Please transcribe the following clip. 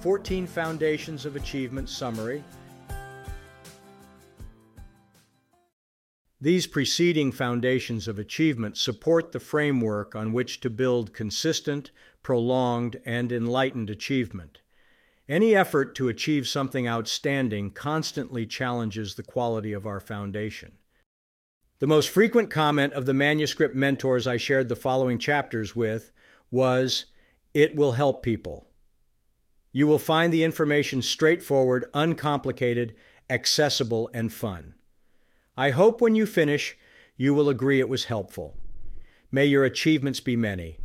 14 Foundations of Achievement Summary. These preceding foundations of achievement support the framework on which to build consistent, prolonged, and enlightened achievement. Any effort to achieve something outstanding constantly challenges the quality of our foundation. The most frequent comment of the manuscript mentors I shared the following chapters with was, It will help people. You will find the information straightforward, uncomplicated, accessible, and fun. I hope when you finish, you will agree it was helpful. May your achievements be many.